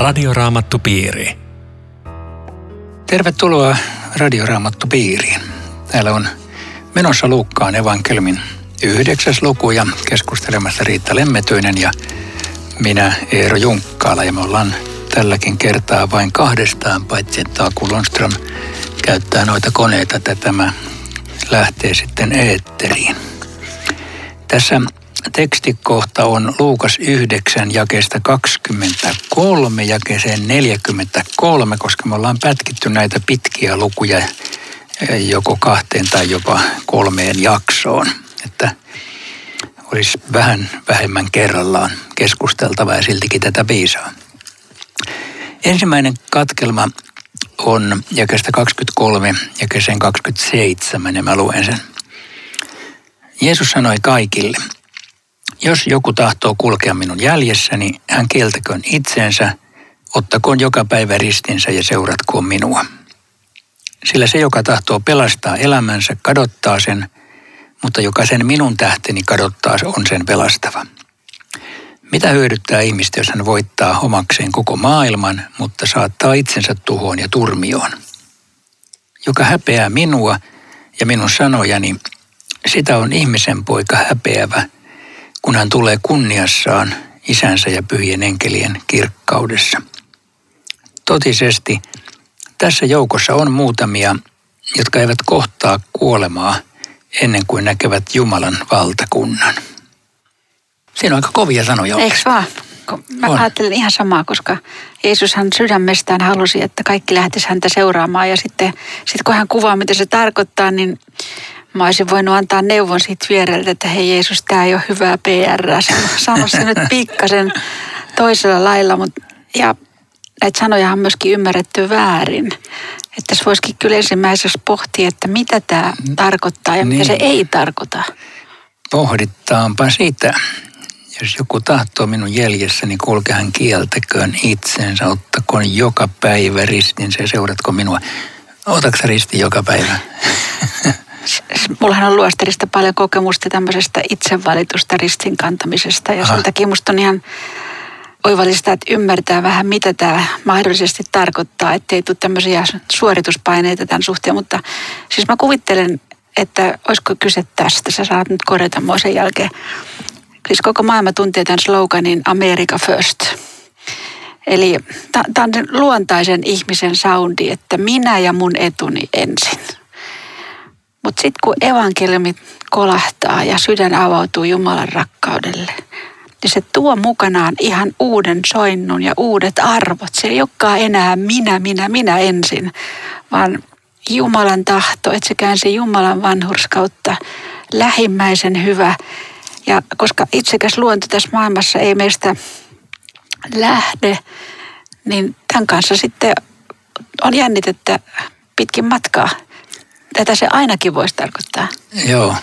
Radioraamattupiiri. Tervetuloa Radioraamattupiiriin. Täällä on menossa Luukkaan evankeliumin yhdeksäs luku ja keskustelemassa Riitta Lemmetyinen ja minä Eero Junkkaala ja me ollaan tälläkin kertaa vain kahdestaan, paitsi että Aku Lundström käyttää noita koneita, että tämä lähtee sitten eetteriin. Tässä tekstikohta on Luukas 9 jakeesta 23 jakeeseen 43, koska me ollaan pätkitty näitä pitkiä lukuja eh, joko kahteen tai jopa kolmeen jaksoon. Että olisi vähän vähemmän kerrallaan keskusteltava ja siltikin tätä viisaa. Ensimmäinen katkelma on jakeesta 23 jakeeseen 27 ja mä luen sen. Jeesus sanoi kaikille – jos joku tahtoo kulkea minun jäljessäni, hän kieltäköön itsensä, ottakoon joka päivä ristinsä ja seuratkoon minua. Sillä se, joka tahtoo pelastaa elämänsä, kadottaa sen, mutta joka sen minun tähteni kadottaa, on sen pelastava. Mitä hyödyttää ihmistä, jos hän voittaa omakseen koko maailman, mutta saattaa itsensä tuhoon ja turmioon? Joka häpeää minua ja minun sanojani, sitä on ihmisen poika häpeävä – kun hän tulee kunniassaan isänsä ja pyhien enkelien kirkkaudessa. Totisesti tässä joukossa on muutamia, jotka eivät kohtaa kuolemaa ennen kuin näkevät Jumalan valtakunnan. Siinä on aika kovia sanoja. Eikö vaan? Mä on. ajattelen ihan samaa, koska Jeesus hän sydämestään halusi, että kaikki lähtisi häntä seuraamaan. Ja sitten, sitten kun hän kuvaa, mitä se tarkoittaa, niin Mä olisin voinut antaa neuvon siitä viereltä, että hei Jeesus, tämä ei ole hyvää PR. Sano se nyt pikkasen toisella lailla, mutta ja näitä sanoja on myöskin ymmärretty väärin. Että tässä voisikin kyllä ensimmäisessä pohtia, että mitä tämä tarkoittaa ja niin. mitä se ei tarkoita. Pohdittaanpa sitä. Jos joku tahtoo minun jäljessäni, niin kulke hän kieltäköön itsensä, ottakoon joka päivä ristinsä ja seuratko minua. Otatko risti joka päivä? mullahan on luostarista paljon kokemusta tämmöisestä itsevalitusta ristin kantamisesta ja Aha. sen takia musta on ihan oivallista, että ymmärtää vähän, mitä tämä mahdollisesti tarkoittaa, ettei tule tämmöisiä suorituspaineita tämän suhteen, mutta siis mä kuvittelen, että olisiko kyse tästä, sä saat nyt korjata mua sen jälkeen. Siis koko maailma tuntee tämän sloganin America First. Eli tämä on luontaisen ihmisen soundi, että minä ja mun etuni ensin. Mutta sitten kun evankeliumi kolahtaa ja sydän avautuu Jumalan rakkaudelle, niin se tuo mukanaan ihan uuden soinnun ja uudet arvot. Se ei olekaan enää minä, minä, minä ensin, vaan Jumalan tahto, etsikään se Jumalan vanhurskautta, lähimmäisen hyvä. Ja koska itsekäs luonto tässä maailmassa ei meistä lähde, niin tämän kanssa sitten on jännitettä pitkin matkaa tätä se ainakin voisi tarkoittaa. Joo,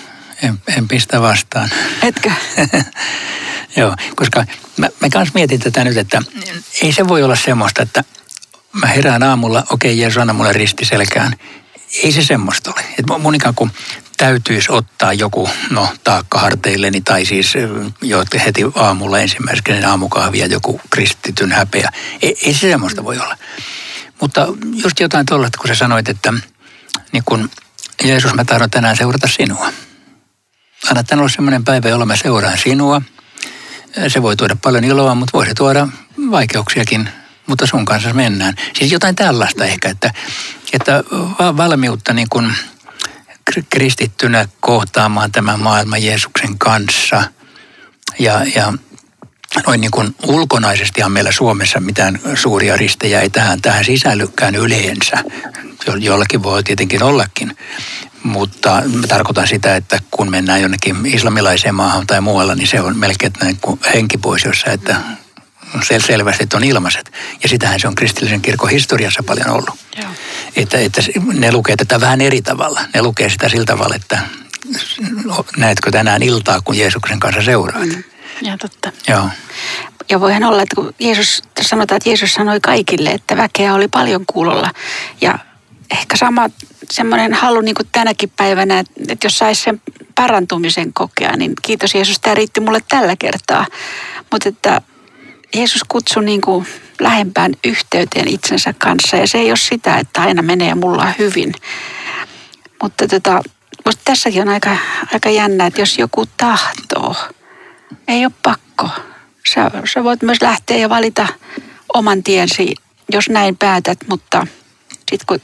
en, en pistä vastaan. Etkö? Joo, koska mä, mä kanssa mietin tätä nyt, että ei se voi olla semmoista, että mä herään aamulla, okei okay, Jeesus anna mulle risti selkään. Ei se semmoista ole. Että mun ikään kuin täytyisi ottaa joku, no taakka harteilleni tai siis jo heti aamulla ensimmäisen aamukahvia joku kristityn häpeä. Ei, ei se semmoista voi olla. Mutta just jotain tuollaista, kun sä sanoit, että – niin kun Jeesus, mä tahdon tänään seurata sinua. Anna tänään olla sellainen päivä, jolla mä seuraan sinua. Se voi tuoda paljon iloa, mutta voi se tuoda vaikeuksiakin, mutta sun kanssa mennään. Siis jotain tällaista ehkä, että, että valmiutta niin kuin kristittynä kohtaamaan tämän maailman Jeesuksen kanssa. Ja, ja noin niin kuin ulkonaisestihan meillä Suomessa mitään suuria ristejä ei tähän, tähän sisällykään yleensä. Jollakin voi tietenkin ollakin, mutta mä tarkoitan sitä, että kun mennään jonnekin islamilaiseen maahan tai muualla, niin se on melkein näin kuin henki pois jossa, että sel- selvästi että on ilmaiset. Ja sitähän se on kristillisen kirkon historiassa paljon ollut. Joo. Että, että ne lukee tätä vähän eri tavalla. Ne lukee sitä sillä tavalla, että näetkö tänään iltaa, kun Jeesuksen kanssa seuraat. Mm. Ja totta. Joo. Ja voihan olla, että kun Jeesus, sanotaan, että Jeesus sanoi kaikille, että väkeä oli paljon kuulolla. Ja ehkä sama semmoinen halu niin kuin tänäkin päivänä, että jos saisi sen parantumisen kokea, niin kiitos Jeesus, tämä riitti mulle tällä kertaa. Mutta että Jeesus kutsui niin kuin lähempään yhteyteen itsensä kanssa. Ja se ei ole sitä, että aina menee mulla hyvin. Mutta tota, tässäkin on aika, aika jännä, että jos joku tahtoo, ei ole pakko. Sä, sä voit myös lähteä ja valita oman tiesi, jos näin päätät, mutta sitten kun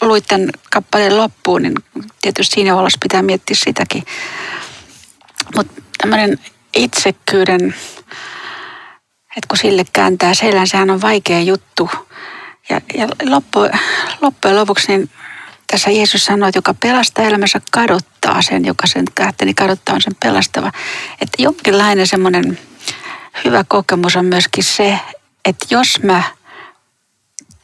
luit tämän kappaleen loppuun, niin tietysti siinä valossa pitää miettiä sitäkin. Mutta tämmöinen itsekyyden, että kun sille kääntää selän, sehän on vaikea juttu. Ja, ja loppu, loppujen lopuksi niin tässä Jeesus sanoi, että joka pelastaa elämänsä kadottaa sen, joka sen niin kadottaa on sen pelastava. Että jonkinlainen semmoinen hyvä kokemus on myöskin se, että jos mä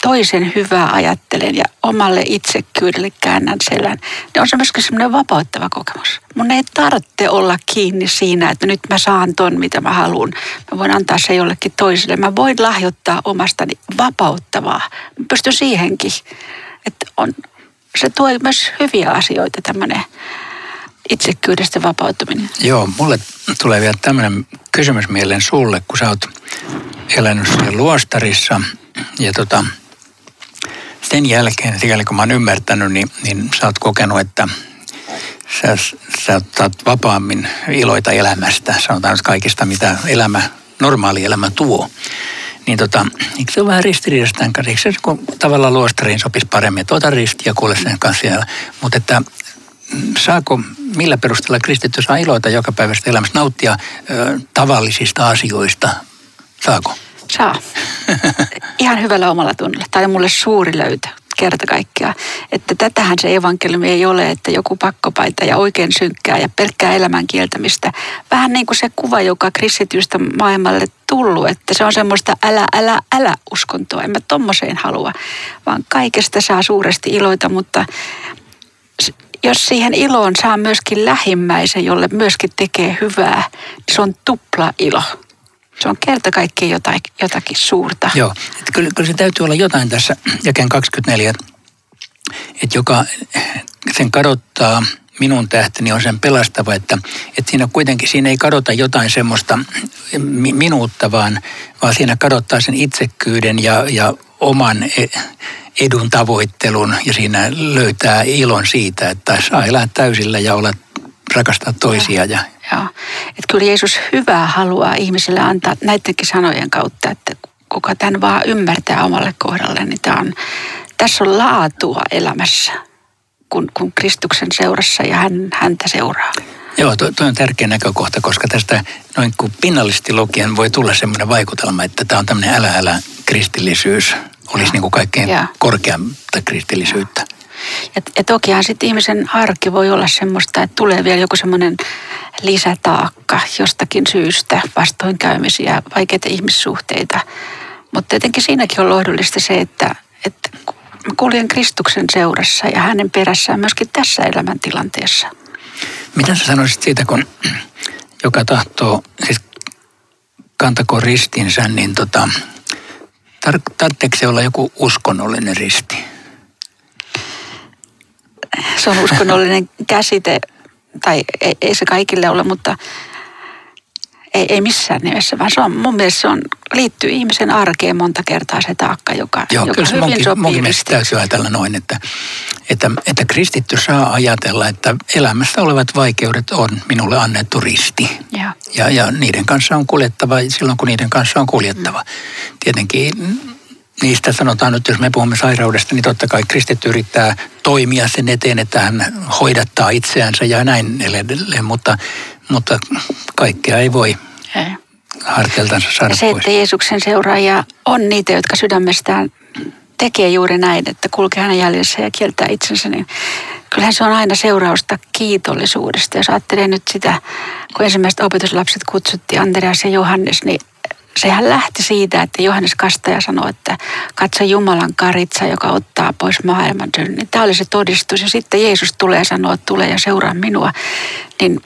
toisen hyvää ajattelen ja omalle itsekkyydelle käännän selän, niin on se myöskin semmoinen vapauttava kokemus. Mun ei tarvitse olla kiinni siinä, että nyt mä saan ton, mitä mä haluan. Mä voin antaa se jollekin toiselle. Mä voin lahjoittaa omastani vapauttavaa. Mä pystyn siihenkin. Että on, se tuo myös hyviä asioita tämmöinen itsekyydestä vapautuminen. Joo, mulle tulee vielä tämmöinen kysymys mieleen sulle, kun sä oot elänyt siellä luostarissa ja tota, sen jälkeen, sikäli kun mä oon ymmärtänyt, niin, niin sä oot kokenut, että sä, sä saat vapaammin iloita elämästä, sanotaan nyt kaikista, mitä elämä, normaali elämä tuo. Niin tota, eikö se ole vähän ristiriidasta tämän kanssa? Eikö se kun tavallaan luostariin sopisi paremmin, että ota risti ja kuule sen kanssa siellä. Mutta että saako, millä perusteella kristitty saa iloita joka päivästä elämästä, nauttia ö, tavallisista asioista? Saako? Saa. Ihan hyvällä omalla tunnolla. Tämä on mulle suuri löytö kerta kaikkiaan. Että tätähän se evankeliumi ei ole, että joku pakkopaita ja oikein synkkää ja pelkkää elämän kieltämistä. Vähän niin kuin se kuva, joka kristitystä maailmalle tullut, että se on semmoista älä, älä, älä uskontoa. En mä tommoseen halua, vaan kaikesta saa suuresti iloita, mutta jos siihen iloon saa myöskin lähimmäisen, jolle myöskin tekee hyvää, niin se on tupla ilo. Se on kerta kaikkiaan jotain, jotakin suurta. Joo, että kyllä, kyllä se täytyy olla jotain tässä jakeen 24, että joka sen kadottaa minun tähteni on sen pelastava, että, että siinä kuitenkin siinä ei kadota jotain semmoista minuutta, vaan, vaan siinä kadottaa sen itsekkyyden ja, ja oman e, edun tavoittelun ja siinä löytää ilon siitä, että saa elää täysillä ja olla rakastaa toisia. Ja, Joo. Että kyllä Jeesus hyvää haluaa ihmiselle antaa näidenkin sanojen kautta, että kuka tämän vaan ymmärtää omalle kohdalle, niin tämä on, tässä on laatua elämässä, kun, kun Kristuksen seurassa ja hän, häntä seuraa. Joo, tuo, tuo on tärkeä näkökohta, koska tästä noin kuin pinnallisesti lukien voi tulla sellainen vaikutelma, että tämä on tämmöinen älä älä kristillisyys, olisi niin kuin kaikkein ja. korkeampaa kristillisyyttä. Ja, ja tokihan sitten ihmisen arki voi olla semmoista, että tulee vielä joku semmoinen lisätaakka jostakin syystä, vastoinkäymisiä, vaikeita ihmissuhteita. Mutta tietenkin siinäkin on lohdullista se, että, että kuljen Kristuksen seurassa ja hänen perässään myöskin tässä elämäntilanteessa. Mitä sä sanoisit siitä, kun joka tahtoo, siis kantako ristinsä, niin tota, tarvitseeko se olla joku uskonnollinen risti? se on uskonnollinen käsite, tai ei, ei se kaikille ole, mutta ei, ei missään nimessä, vaan se on, mun mielestä se on, liittyy ihmisen arkeen monta kertaa se taakka, joka, Joo, joka kyllä se hyvin sopii munkin mielestä täytyy ajatella noin, että, että, että kristitty saa ajatella, että elämässä olevat vaikeudet on minulle annettu risti. Ja, ja, ja niiden kanssa on kuljettava silloin, kun niiden kanssa on kuljettava. Mm. Tietenkin niistä sanotaan nyt, jos me puhumme sairaudesta, niin totta kai kristitty yrittää toimia sen eteen, että hän hoidattaa itseänsä ja näin edelleen, mutta, mutta kaikkea ei voi ei. harteiltansa saada Se, pois. että Jeesuksen seuraaja on niitä, jotka sydämestään tekee juuri näin, että kulkee hänen jäljessä ja kieltää itsensä, niin kyllähän se on aina seurausta kiitollisuudesta. Jos ajattelee nyt sitä, kun ensimmäiset opetuslapset kutsuttiin Andreas ja Johannes, niin sehän lähti siitä, että Johannes Kastaja sanoi, että katso Jumalan karitsa, joka ottaa pois maailman synnin. Tämä oli se todistus. Ja sitten Jeesus tulee että tule ja seuraa minua. Niin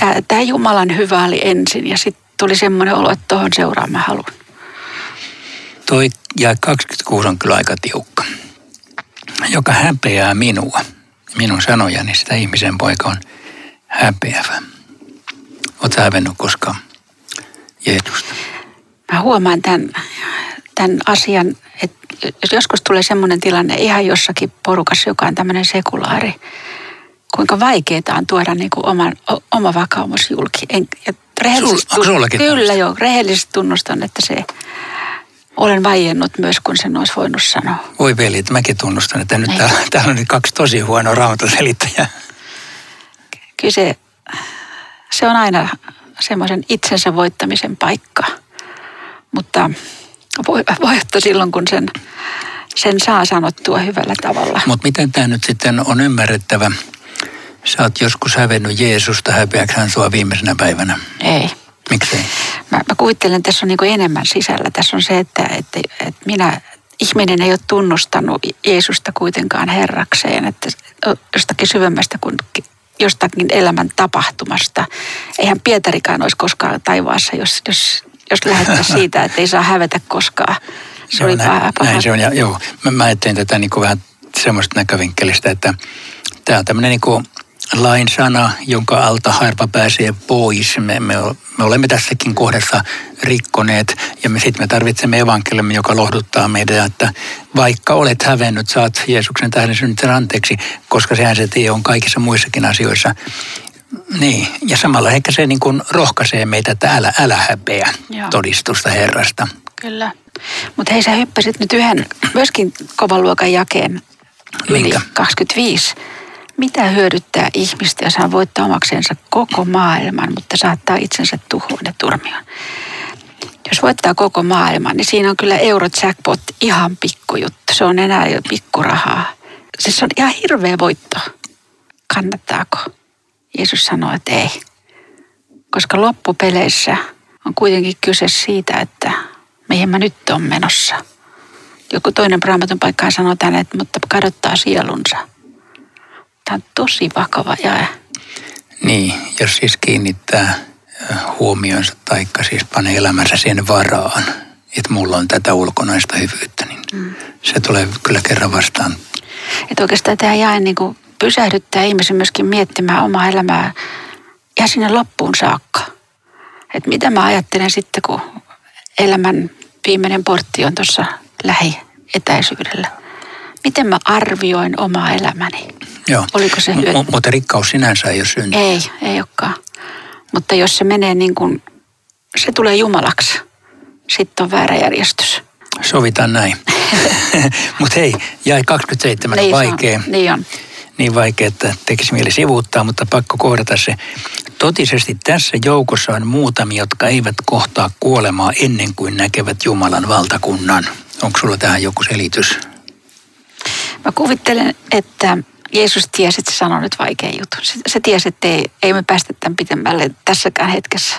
tämä, tämä Jumalan hyvä oli ensin ja sitten tuli semmoinen olo, että tuohon seuraan mä haluan. Toi ja 26 on kyllä aika tiukka. Joka häpeää minua, minun sanojani, sitä ihmisen poika on häpeävä. Oletko hävennyt koskaan Jeesusta? mä huomaan tämän tämän asian, että jos joskus tulee semmoinen tilanne ihan jossakin porukassa, joka on tämmöinen sekulaari, kuinka vaikeaa on tuoda niin kuin oman, oma vakaumus julki. En, ja rehellisesti, Sul, Kyllä joo, rehellisesti tunnustan, että se olen vaiennut myös, kun sen olisi voinut sanoa. Voi veli, että mäkin tunnustan, että nyt täällä, täällä on nyt kaksi tosi huonoa raamatoselittäjää. Kyllä se, se on aina semmoisen itsensä voittamisen paikka. Mutta voi, voi ottaa silloin, kun sen, sen saa sanottua hyvällä tavalla. Mutta miten tämä nyt sitten on ymmärrettävä? Sä oot joskus hävennyt Jeesusta, häpeäkö hän sua viimeisenä päivänä? Ei. Miksi Mä, mä kuvittelen, että tässä on niin enemmän sisällä. Tässä on se, että, että, että minä, ihminen ei ole tunnustanut Jeesusta kuitenkaan herrakseen. Että jostakin syvemmästä kuin jostakin elämän tapahtumasta. Eihän Pietarikaan olisi koskaan taivaassa, jos, jos, jos lähettäisiin siitä, että ei saa hävetä koskaan. Se, se oli näin, paha. näin se on. Ja, joo, mä, mä ajattelin tätä niin kuin vähän semmoista näkövinkkelistä, että tämä on tämmöinen niin kuin lain sana, jonka alta harva pääsee pois. Me, me, me olemme tässäkin kohdassa rikkoneet ja me sitten me tarvitsemme evankeliumi, joka lohduttaa meitä, että vaikka olet hävennyt, saat Jeesuksen tähden synnytön anteeksi, koska sehän se tie on kaikissa muissakin asioissa. Niin, ja samalla ehkä se niin kuin rohkaisee meitä, että älä, älä häpeä Joo. todistusta Herrasta. Kyllä. Mutta hei, sä hyppäsit nyt yhden myöskin kovan luokan jakeen yli Minkä? 25 mitä hyödyttää ihmistä, jos hän voittaa omaksensa koko maailman, mutta saattaa itsensä tuhoon ja turmioon? Jos voittaa koko maailman, niin siinä on kyllä eurojackpot ihan pikkujuttu. Se on enää jo pikkurahaa. Siis se on ihan hirveä voitto. Kannattaako? Jeesus sanoi, että ei. Koska loppupeleissä on kuitenkin kyse siitä, että mihin mä nyt on menossa. Joku toinen raamatun paikkaan sanoo tänne, että mutta kadottaa sielunsa – Tämä on tosi vakava jae. Niin, jos siis kiinnittää huomionsa taikka siis panee elämänsä siihen varaan, että mulla on tätä ulkonaista hyvyyttä, niin mm. se tulee kyllä kerran vastaan. Että oikeastaan tämä jae niin kuin pysähdyttää ihmisen myöskin miettimään omaa elämää ja sinne loppuun saakka. Että mitä mä ajattelen sitten, kun elämän viimeinen portti on tuossa lähietäisyydellä. Miten mä arvioin omaa elämäni? Joo. Oliko se hyöty? M- mutta rikkaus sinänsä ei ole synti. Ei, ei olekaan. Mutta jos se menee niin kuin, se tulee Jumalaksi, sitten on väärä järjestys. Sovitaan näin. mutta hei, jäi 27 niin vaikea. On, niin on. Niin vaikea, että tekisi mieli sivuuttaa, mutta pakko kohdata se. Totisesti tässä joukossa on muutamia, jotka eivät kohtaa kuolemaa ennen kuin näkevät Jumalan valtakunnan. Onko sulla tähän joku selitys? Mä kuvittelen, että Jeesus tiesi, että se sanoi nyt vaikea juttu. Se, se tiesi, että ei, ei me päästä tämän pitemmälle tässäkään hetkessä.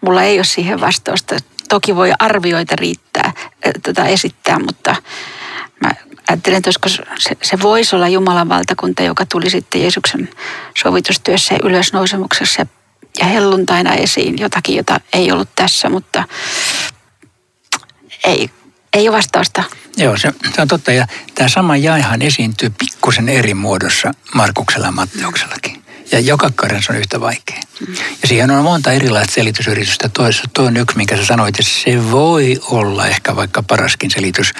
Mulla ei ole siihen vastausta. Toki voi arvioita riittää, tätä esittää, mutta mä ajattelen, että se, se voisi olla Jumalan valtakunta, joka tuli sitten Jeesuksen sovitustyössä ja ylösnousemuksessa ja helluntaina esiin jotakin, jota ei ollut tässä, mutta ei, ei ole vastausta. Joo, se, se on totta. Ja tämä sama jaehan esiintyy pikkusen eri muodossa Markuksella ja Matteuksellakin. Ja joka kerran se on yhtä vaikea. Mm. Ja siihen on monta erilaista selitysyritystä. Toisessa tuo on yksi, minkä sä sanoit, että se voi olla ehkä vaikka paraskin selitys.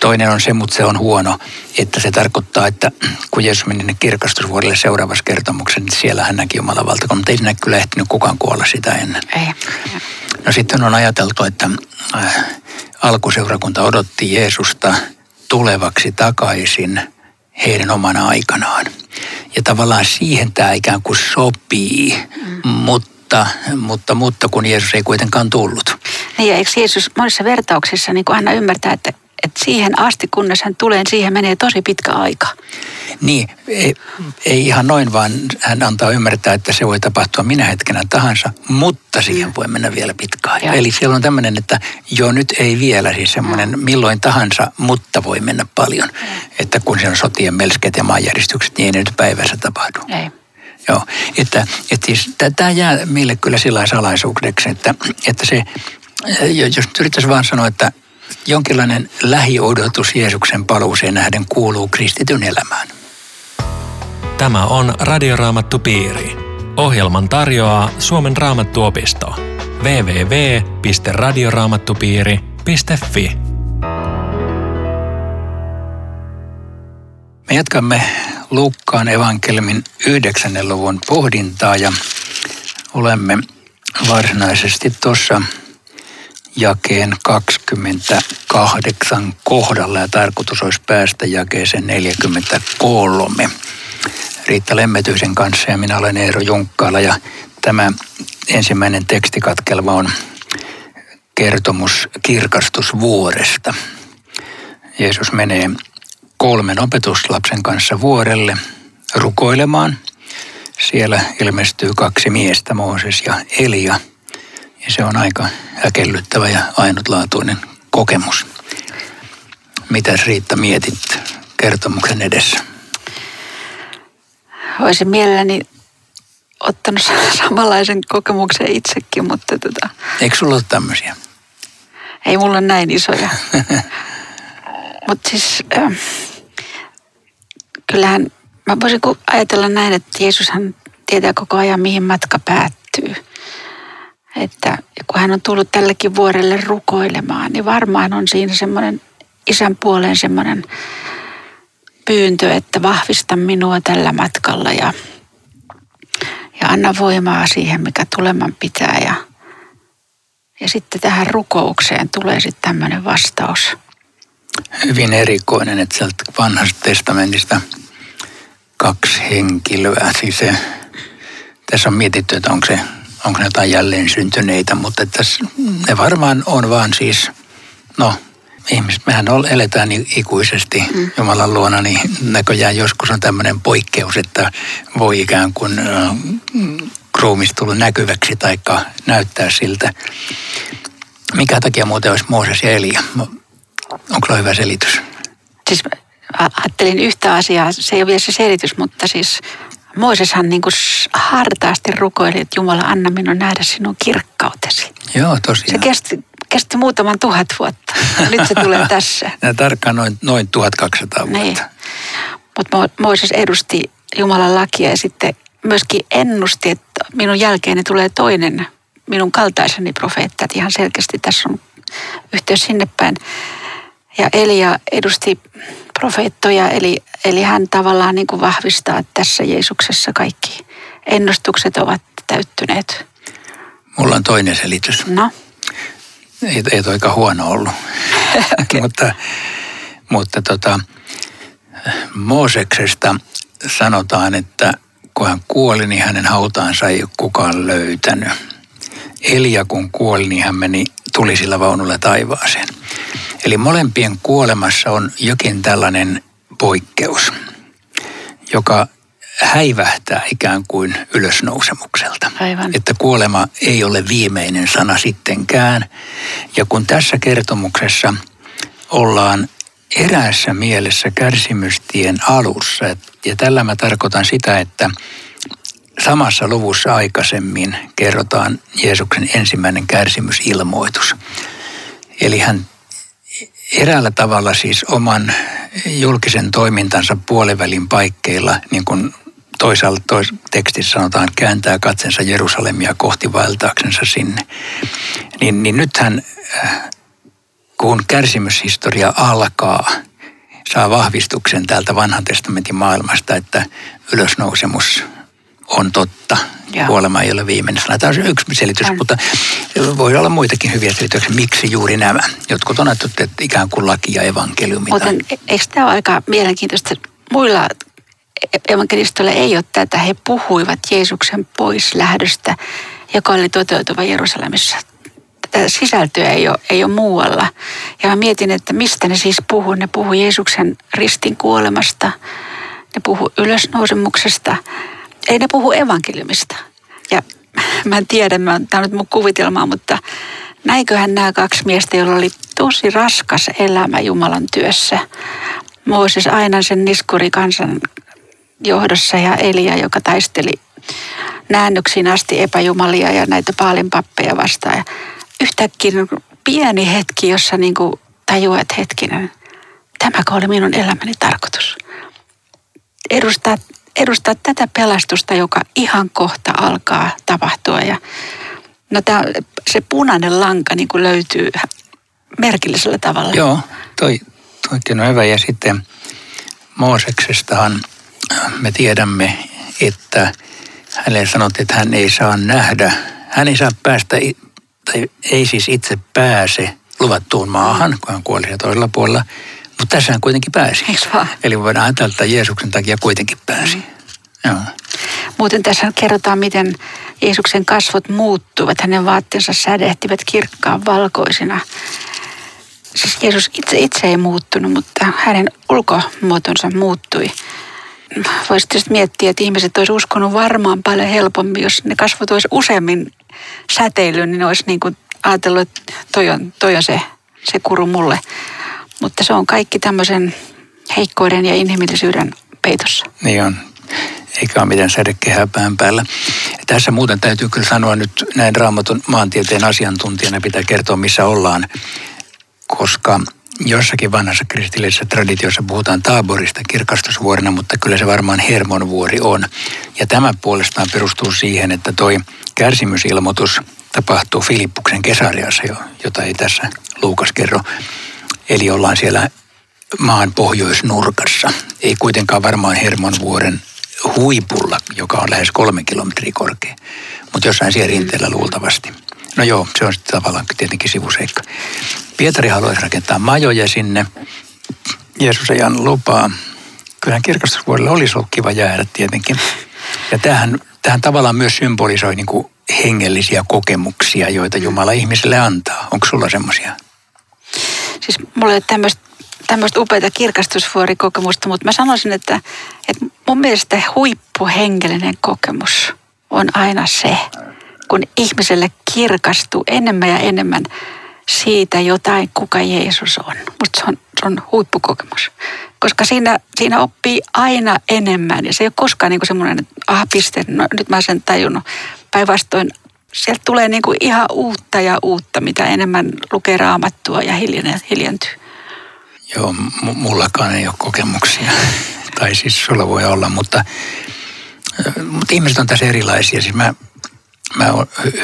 Toinen on se, mutta se on huono, että se tarkoittaa, että kun Jeesus meni kirkastusvuodelle seuraavassa kertomuksessa, niin siellä hän näki Jumalan valtakunnan, mutta ei sinne kyllä ehtinyt kukaan kuolla sitä ennen. Ei. No sitten on ajateltu, että äh, alkuseurakunta odotti Jeesusta tulevaksi takaisin heidän omana aikanaan. Ja tavallaan siihen tämä ikään kuin sopii, mm. mutta, mutta, mutta kun Jeesus ei kuitenkaan tullut. Niin ja eikö Jeesus monissa vertauksissa niin kuin aina ymmärtää, että että siihen asti, kunnes hän tulee, niin siihen menee tosi pitkä aika. Niin, ei, ei ihan noin, vaan hän antaa ymmärtää, että se voi tapahtua minä hetkenä tahansa, mutta siihen voi mennä vielä pitkään. Ja. Eli siellä on tämmöinen, että jo nyt ei vielä, siis semmoinen milloin tahansa, mutta voi mennä paljon. Ja. Että kun se on sotien melskeet ja maanjäristykset, niin ei ne nyt päivässä tapahdu. Ei. Joo, että, että siis, tämä jää meille kyllä sillä salaisuudeksi, että, että se, jos nyt yrittäisi vaan sanoa, että Jonkinlainen lähiodotus Jeesuksen paluuseen nähden kuuluu kristityn elämään. Tämä on Radioraamattu piiri. Ohjelman tarjoaa Suomen raamattuopisto. www.radioraamattupiiri.fi Me jatkamme Luukkaan evankelmin 9. luvun pohdintaa ja olemme varsinaisesti tuossa jakeen 28 kohdalla ja tarkoitus olisi päästä jakeeseen 43. Riitta Lemmetyisen kanssa ja minä olen Eero Junkkaala ja tämä ensimmäinen tekstikatkelma on kertomus kirkastusvuoresta. Jeesus menee kolmen opetuslapsen kanssa vuorelle rukoilemaan. Siellä ilmestyy kaksi miestä, Mooses ja Elia. Ja se on aika häkellyttävä ja ainutlaatuinen kokemus. Mitä Riitta mietit kertomuksen edessä? Olisin mielelläni ottanut samanlaisen kokemuksen itsekin, mutta tota... Eikö sulla ole tämmöisiä? Ei mulla näin isoja. mutta siis äh, kyllähän mä voisin ajatella näin, että Jeesushan tietää koko ajan, mihin matka päättyy. Että kun hän on tullut tällekin vuorelle rukoilemaan, niin varmaan on siinä semmoinen isän puoleen semmoinen pyyntö, että vahvista minua tällä matkalla ja, ja anna voimaa siihen, mikä tuleman pitää. Ja, ja sitten tähän rukoukseen tulee sitten tämmöinen vastaus. Hyvin erikoinen, että sieltä vanhasta testamentista kaksi henkilöä. Siis se, tässä on mietitty, että onko, se, onko ne jotain jälleen syntyneitä, mutta tässä, ne varmaan on vaan siis, no ihmiset, mehän eletään ikuisesti mm. Jumalan luona, niin näköjään joskus on tämmöinen poikkeus, että voi ikään kuin äh, ruumis tulla näkyväksi tai näyttää siltä. Mikä takia muuten olisi Mooses ja Elia? Onko hyvä selitys? Siis ajattelin yhtä asiaa, se ei ole vielä se selitys, mutta siis Moiseshan niin kuin hartaasti rukoili, että Jumala, anna minun nähdä sinun kirkkautesi. Joo, tosiaan. Se kesti kesti muutaman tuhat vuotta. Nyt se tulee tässä. Ja tarkkaan noin, noin 1200 vuotta. Niin. Mutta Moises edusti Jumalan lakia ja sitten myöskin ennusti, että minun jälkeeni tulee toinen minun kaltaiseni profeetta. Että ihan selkeästi tässä on yhteys sinne päin. Ja Elia edusti profeettoja, eli, eli hän tavallaan niin kuin vahvistaa, että tässä Jeesuksessa kaikki ennustukset ovat täyttyneet. Mulla on toinen selitys. No? ei, ei toika huono ollut. mutta mutta tota, Mooseksesta sanotaan, että kun hän kuoli, niin hänen hautaansa ei ole kukaan löytänyt. Elia kun kuoli, niin hän meni tulisilla vaunulla taivaaseen. Eli molempien kuolemassa on jokin tällainen poikkeus, joka häivähtää ikään kuin ylösnousemukselta. Aivan. Että kuolema ei ole viimeinen sana sittenkään. Ja kun tässä kertomuksessa ollaan eräässä mielessä kärsimystien alussa, ja tällä mä tarkoitan sitä, että samassa luvussa aikaisemmin kerrotaan Jeesuksen ensimmäinen kärsimysilmoitus. Eli hän eräällä tavalla siis oman julkisen toimintansa puolivälin paikkeilla, niin kuin toisaalta tois, tekstissä sanotaan, kääntää katsensa Jerusalemia kohti vaeltaaksensa sinne. Niin, niin nythän, äh, kun kärsimyshistoria alkaa, saa vahvistuksen täältä vanhan testamentin maailmasta, että ylösnousemus on totta. Ja. Kuolema ei ole viimeinen sana. Tämä on yksi selitys, on. mutta voi olla muitakin hyviä selityksiä, miksi juuri nämä. Jotkut on että ikään kuin laki ja evankeliumi. Mutta eikö tämä ole aika mielenkiintoista? Muilla evankelistoilla ei ole tätä. He puhuivat Jeesuksen pois lähdöstä, joka oli toteutuva Jerusalemissa. Tätä sisältöä ei ole, ei ole muualla. Ja mä mietin, että mistä ne siis puhuu. Ne puhuu Jeesuksen ristin kuolemasta, ne puhuu ylösnousemuksesta, ei ne puhu evankeliumista. Ja mä en tiedä, mä, tämä on nyt mun kuvitelmaa, mutta näiköhän nämä kaksi miestä, joilla oli tosi raskas elämä Jumalan työssä. Mooses aina sen niskuri kansan johdossa ja Elia, joka taisteli näännyksiin asti epäjumalia ja näitä pappeja vastaan. Ja yhtäkkiä pieni hetki, jossa niin kuin tajuaa, että hetkinen, tämä oli minun elämäni tarkoitus. Edustaa, edustaa tätä pelastusta, joka ihan kohta alkaa tapahtua. Ja, no tämä, se punainen lanka niin kuin löytyy merkillisellä tavalla. Joo, toi, toikin on hyvä. Ja sitten Mooseksestahan me tiedämme, että hänelle sanottiin, että hän ei saa nähdä, hän ei saa päästä, tai ei siis itse pääse luvattuun maahan, kun hän kuoli siellä toisella puolella. Mutta tässä hän kuitenkin pääsi. Eli voidaan ajatella, että Jeesuksen takia kuitenkin pääsi. Mm. Joo. Muuten tässä kerrotaan, miten Jeesuksen kasvot muuttuivat. Hänen vaatteensa sädehtivät kirkkaan valkoisina. Siis Jeesus itse, itse ei muuttunut, mutta hänen ulkomuotonsa muuttui. Voisi tietysti miettiä, että ihmiset olisi uskonut varmaan paljon helpommin, jos ne kasvot olisi useammin säteilyyn, niin ne olisi niin kuin ajatellut, että toi on, toi on se, se kuru mulle. Mutta se on kaikki tämmöisen heikkouden ja inhimillisyyden peitossa. Niin on eikä ole mitään sädekehää pään päällä. Tässä muuten täytyy kyllä sanoa nyt näin raamatun maantieteen asiantuntijana pitää kertoa, missä ollaan, koska jossakin vanhassa kristillisessä traditiossa puhutaan taaborista kirkastusvuorena, mutta kyllä se varmaan Hermon vuori on. Ja tämä puolestaan perustuu siihen, että toi kärsimysilmoitus tapahtuu Filippuksen Kesariassa, jota ei tässä Luukas kerro. Eli ollaan siellä maan pohjoisnurkassa. Ei kuitenkaan varmaan Hermon vuoren huipulla, joka on lähes kolme kilometriä korkea, mutta jossain siellä rinteellä luultavasti. No joo, se on sitten tavallaan tietenkin sivuseikka. Pietari haluaisi rakentaa majoja sinne. Jeesus ei anna lupaa. Kyllähän kirkastusvuodelle olisi ollut kiva jäädä tietenkin. Ja tähän, tähän tavallaan myös symbolisoi niin kuin hengellisiä kokemuksia, joita Jumala ihmiselle antaa. Onko sulla semmoisia? Siis mulla ei ole tämmöistä upeita kirkastusvuorikokemusta, mutta mä sanoisin, että, että mun mielestä huippuhengellinen kokemus on aina se, kun ihmiselle kirkastuu enemmän ja enemmän siitä jotain, kuka Jeesus on. Mutta se on, se on huippukokemus. Koska siinä, siinä oppii aina enemmän ja se ei ole koskaan niin semmoinen, että aha piste, no, nyt mä sen tajunnut. Päinvastoin sieltä tulee niin kuin ihan uutta ja uutta, mitä enemmän lukee raamattua ja hiljentyy. Joo, m- mullakaan ei ole kokemuksia. tai siis sulla voi olla, mutta, mutta ihmiset on tässä erilaisia. Siis mä, mä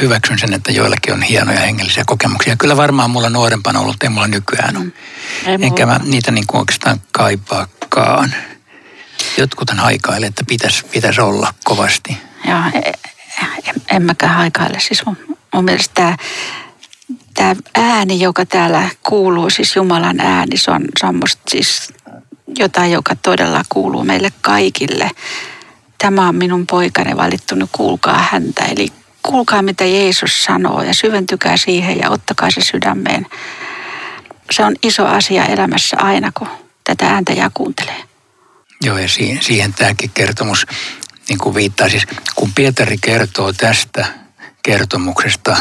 hyväksyn sen, että joillakin on hienoja hengellisiä kokemuksia. Kyllä varmaan mulla nuorempana ollut, ei mulla nykyään ole. Mm. Enkä mä niitä niin kuin oikeastaan kaipaakaan. Jotkuthan haikailee, että pitäisi pitäis olla kovasti. Joo, en, e, en mäkään haikaile. Siis mun, mun mielestä tämä tämä ääni, joka täällä kuuluu, siis Jumalan ääni, se on, se on musta siis jotain, joka todella kuuluu meille kaikille. Tämä on minun poikani valittunut, kuulkaa häntä. Eli kuulkaa, mitä Jeesus sanoo ja syventykää siihen ja ottakaa se sydämeen. Se on iso asia elämässä aina, kun tätä ääntä ja kuuntelee. Joo, ja siihen, siihen tämäkin kertomus niin kuin viittaa. Siis kun Pietari kertoo tästä kertomuksesta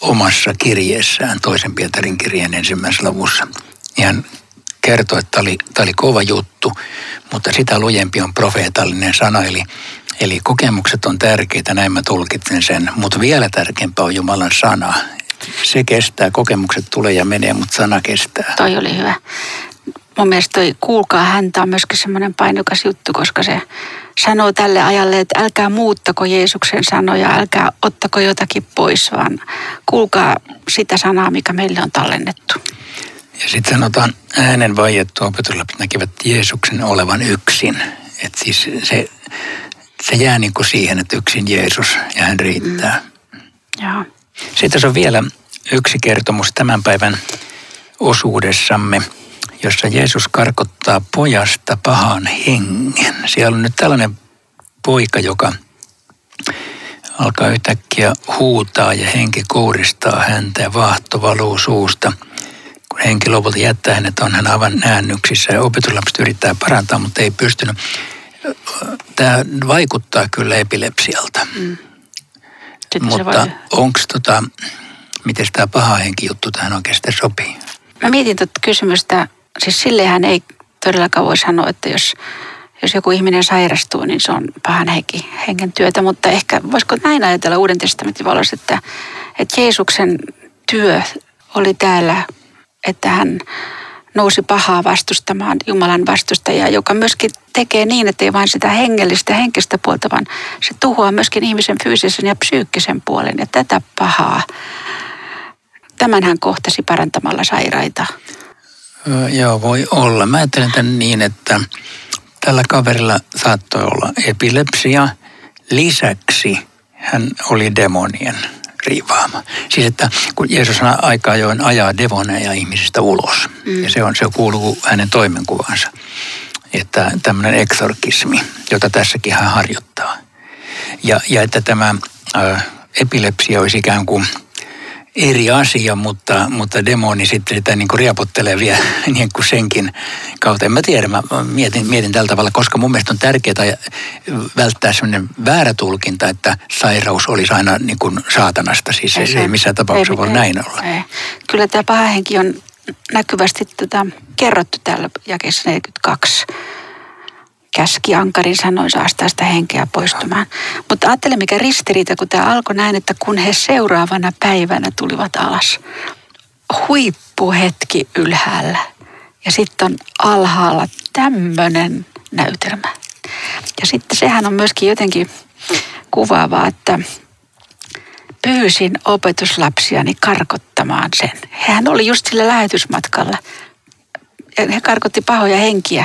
omassa kirjeessään, toisen Pietarin kirjeen ensimmäisessä luvussa. Hän kertoi, että tämä oli, tämä oli kova juttu, mutta sitä lujempi on profeetallinen sana, eli, eli kokemukset on tärkeitä, näin mä tulkitsen sen, mutta vielä tärkeämpää on Jumalan sana. Se kestää, kokemukset tulee ja menee, mutta sana kestää. Toi oli hyvä. Mun mielestä toi kuulkaa häntä on myöskin semmoinen painokas juttu, koska se sanoo tälle ajalle, että älkää muuttako Jeesuksen sanoja, älkää ottako jotakin pois, vaan kuulkaa sitä sanaa, mikä meille on tallennettu. Ja sitten sanotaan äänen vaiettu opetuslapset näkivät Jeesuksen olevan yksin. Että siis se, se jää niin kuin siihen, että yksin Jeesus ja hän riittää. Mm. Joo. Sitten tässä on vielä yksi kertomus tämän päivän osuudessamme – jossa Jeesus karkottaa pojasta pahan hengen. Siellä on nyt tällainen poika, joka alkaa yhtäkkiä huutaa ja henki kouristaa häntä ja vaahto valuu suusta. Kun henki lopulta jättää hänet, on hän aivan näännyksissä ja opetuslapset yrittää parantaa, mutta ei pystynyt. Tämä vaikuttaa kyllä epilepsialta. Mm. mutta onko tota, miten tämä paha henki juttu tähän oikeasti sopii? Mä mietin tuota kysymystä siis sillehän ei todellakaan voi sanoa, että jos, jos joku ihminen sairastuu, niin se on pahan henki, hengen työtä. Mutta ehkä voisiko näin ajatella Uuden testamentin valossa, että, että Jeesuksen työ oli täällä, että hän nousi pahaa vastustamaan Jumalan vastustajaa, joka myöskin tekee niin, että ei vain sitä hengellistä henkistä puolta, vaan se tuhoaa myöskin ihmisen fyysisen ja psyykkisen puolen. Ja tätä pahaa, tämän hän kohtasi parantamalla sairaita Joo, voi olla. Mä ajattelen tämän niin, että tällä kaverilla saattoi olla epilepsia. Lisäksi hän oli demonien riivaama. Siis että kun Jeesus aika ajoin ajaa demoneja ihmisistä ulos. Mm. Ja se, on, se kuuluu hänen toimenkuvansa. Että tämmöinen eksorkismi, jota tässäkin hän harjoittaa. Ja, ja että tämä ä, epilepsia olisi ikään kuin eri asia, mutta, mutta demoni sitten sitä niin kuin riapottelee vielä niin kuin senkin kautta. En mä tiedä, mä mietin, mietin tällä tavalla, koska mun mielestä on tärkeää välttää sellainen väärä tulkinta, että sairaus olisi aina niin kuin saatanasta. Siis ei, se, ei missään tapauksessa ei, voi ei, näin olla. Ei. Kyllä tämä paha henki on näkyvästi tota, kerrottu täällä jakeessa 42 käski Ankarin sanoin saastaa sitä henkeä poistumaan. Mutta ajattele mikä ristiriita, kun tämä alkoi näin, että kun he seuraavana päivänä tulivat alas. Huippuhetki ylhäällä. Ja sitten on alhaalla tämmöinen näytelmä. Ja sitten sehän on myöskin jotenkin kuvaavaa, että pyysin opetuslapsiani karkottamaan sen. Hän oli just sillä lähetysmatkalla. He karkotti pahoja henkiä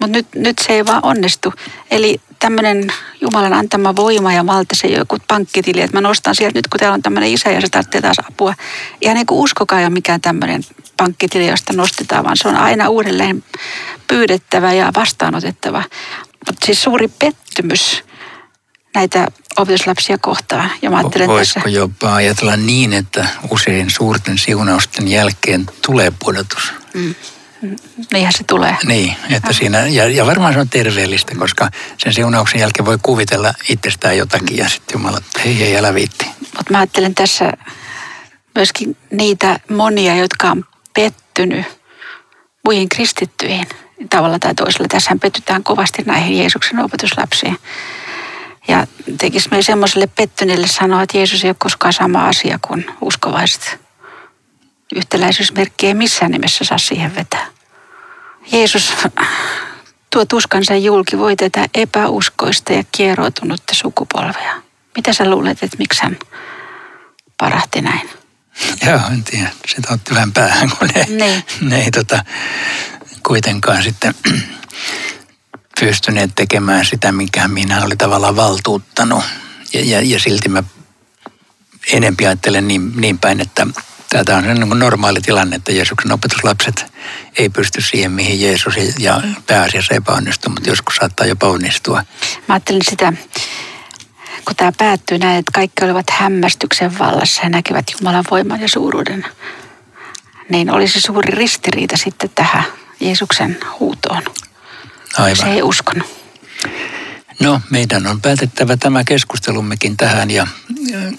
mutta nyt, nyt se ei vaan onnistu. Eli tämmöinen Jumalan antama voima ja valta, se joku pankkitili, että mä nostan sieltä nyt, kun täällä on tämmöinen isä ja se tarvitsee taas apua. Ja niin kuin uskokaa jo mikään tämmöinen pankkitili, josta nostetaan, vaan se on aina uudelleen pyydettävä ja vastaanotettava. Mutta siis suuri pettymys näitä opetuslapsia kohtaan. Ja mä ajattelen Voisiko tässä... jopa ajatella niin, että usein suurten siunausten jälkeen tulee pudotus? Mm. Niinhän se tulee. Niin, että siinä, ja, ja varmaan se on terveellistä, koska sen siunauksen jälkeen voi kuvitella itsestään jotakin ja sitten Jumala, hei hei, älä viitti. Mutta mä ajattelen tässä myöskin niitä monia, jotka on pettynyt muihin kristittyihin tavalla tai toisella. Tässähän pettytään kovasti näihin Jeesuksen opetuslapsiin. Ja tekisi meidän semmoiselle pettyneelle sanoa, että Jeesus ei ole koskaan sama asia kuin uskovaiset. Yhtäläisyysmerkki ei missään nimessä saa siihen vetää. Jeesus tuo tuskansa julki voi tätä epäuskoista ja kieroutunutta sukupolvea. Mitä sä luulet, että miksi hän parahti näin? Joo, en tiedä. Se otti vähän päähän, kun ne, niin. ne ei tota, kuitenkaan sitten pystyneet tekemään sitä, mikä minä oli tavallaan valtuuttanut. Ja, ja, ja silti mä enempi ajattelen niin, niin päin, että Tämä on niin normaali tilanne, että Jeesuksen opetuslapset ei pysty siihen, mihin Jeesus ja pääasiassa epäonnistuu, mutta joskus saattaa jopa onnistua. Mä ajattelin sitä, kun tämä päättyy näin, että kaikki olivat hämmästyksen vallassa ja näkivät Jumalan voiman ja suuruuden, niin olisi suuri ristiriita sitten tähän Jeesuksen huutoon. Aivan. Se ei uskonut. No, meidän on päätettävä tämä keskustelummekin tähän ja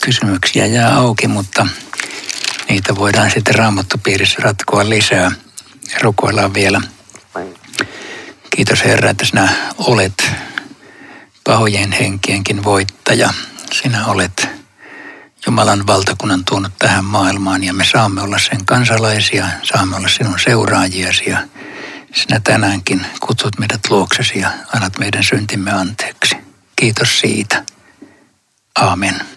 kysymyksiä jää auki, mutta niitä voidaan sitten raamattopiirissä ratkoa lisää. Rukoillaan vielä. Kiitos Herra, että sinä olet pahojen henkienkin voittaja. Sinä olet Jumalan valtakunnan tuonut tähän maailmaan ja me saamme olla sen kansalaisia, saamme olla sinun seuraajiasi ja sinä tänäänkin kutsut meidät luoksesi ja annat meidän syntimme anteeksi. Kiitos siitä. Aamen.